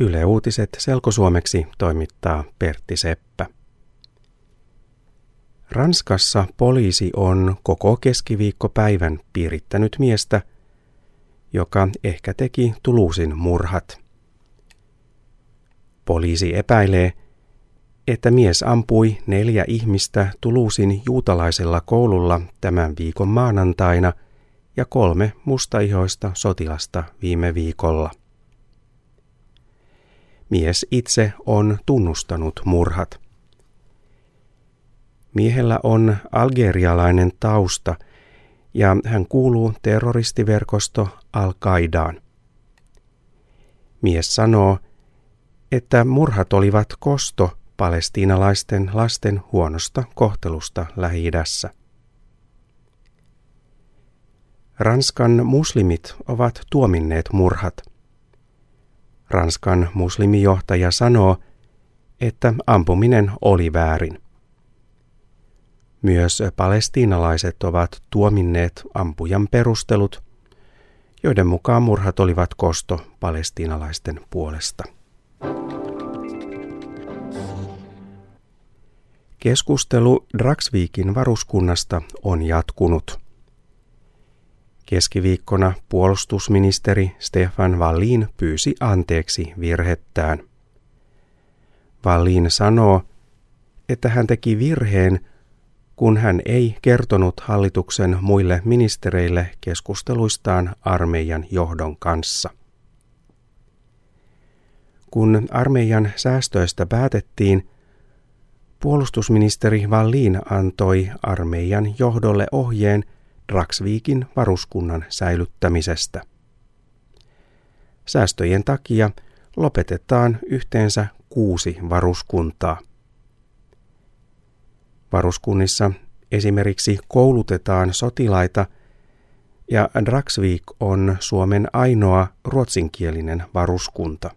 Yle Uutiset selkosuomeksi toimittaa Pertti Seppä. Ranskassa poliisi on koko keskiviikkopäivän piirittänyt miestä, joka ehkä teki Tuluusin murhat. Poliisi epäilee, että mies ampui neljä ihmistä Tuluusin juutalaisella koululla tämän viikon maanantaina ja kolme mustaihoista sotilasta viime viikolla. Mies itse on tunnustanut murhat. Miehellä on algerialainen tausta ja hän kuuluu terroristiverkosto Al-Qaidaan. Mies sanoo, että murhat olivat kosto palestiinalaisten lasten huonosta kohtelusta lähi -idässä. Ranskan muslimit ovat tuominneet murhat. Ranskan muslimijohtaja sanoo, että ampuminen oli väärin. Myös palestiinalaiset ovat tuominneet ampujan perustelut, joiden mukaan murhat olivat kosto palestiinalaisten puolesta. Keskustelu Dragsvikin varuskunnasta on jatkunut. Keskiviikkona puolustusministeri Stefan Wallin pyysi anteeksi virhettään. Wallin sanoo, että hän teki virheen, kun hän ei kertonut hallituksen muille ministereille keskusteluistaan armeijan johdon kanssa. Kun armeijan säästöistä päätettiin, puolustusministeri Wallin antoi armeijan johdolle ohjeen – Draksviikin varuskunnan säilyttämisestä. Säästöjen takia lopetetaan yhteensä kuusi varuskuntaa. Varuskunnissa esimerkiksi koulutetaan sotilaita ja Draksvik on Suomen ainoa ruotsinkielinen varuskunta.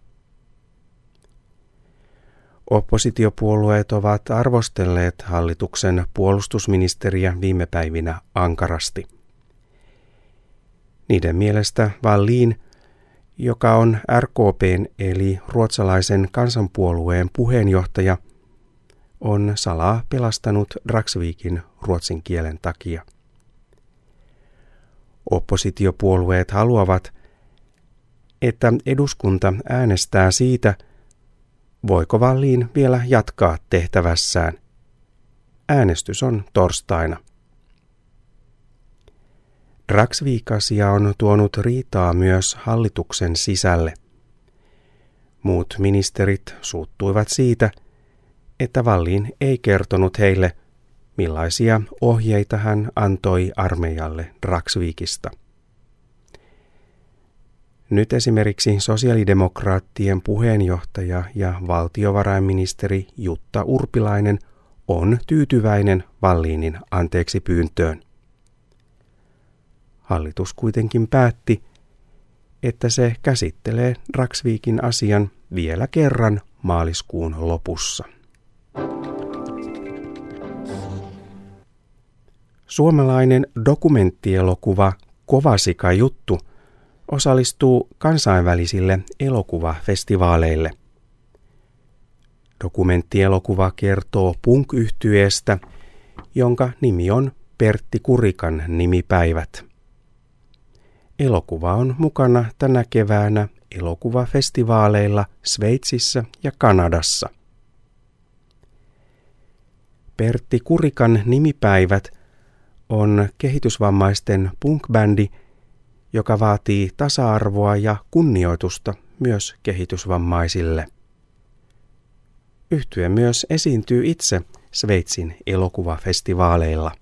Oppositiopuolueet ovat arvostelleet hallituksen puolustusministeriä viime päivinä ankarasti. Niiden mielestä Wallin, joka on RKPn eli ruotsalaisen kansanpuolueen puheenjohtaja, on salaa pelastanut Draksvikin ruotsin kielen takia. Oppositiopuolueet haluavat, että eduskunta äänestää siitä, voiko Valliin vielä jatkaa tehtävässään. Äänestys on torstaina. Draksviikasia on tuonut riitaa myös hallituksen sisälle. Muut ministerit suuttuivat siitä, että Valliin ei kertonut heille, millaisia ohjeita hän antoi armeijalle Draksviikista. Nyt esimerkiksi sosiaalidemokraattien puheenjohtaja ja valtiovarainministeri Jutta Urpilainen on tyytyväinen Valliinin anteeksi pyyntöön. Hallitus kuitenkin päätti, että se käsittelee Draksviikin asian vielä kerran maaliskuun lopussa. Suomalainen dokumenttielokuva Kovasika juttu – osallistuu kansainvälisille elokuvafestivaaleille. Dokumenttielokuva kertoo punk jonka nimi on Pertti Kurikan nimipäivät. Elokuva on mukana tänä keväänä elokuvafestivaaleilla Sveitsissä ja Kanadassa. Pertti Kurikan nimipäivät on kehitysvammaisten punkbändi – joka vaatii tasa-arvoa ja kunnioitusta myös kehitysvammaisille. Yhtye myös esiintyy itse Sveitsin elokuvafestivaaleilla.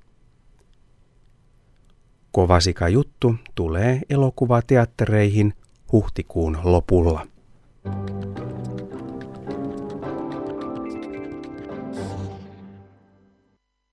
Kovasika juttu tulee elokuvateattereihin huhtikuun lopulla. thank you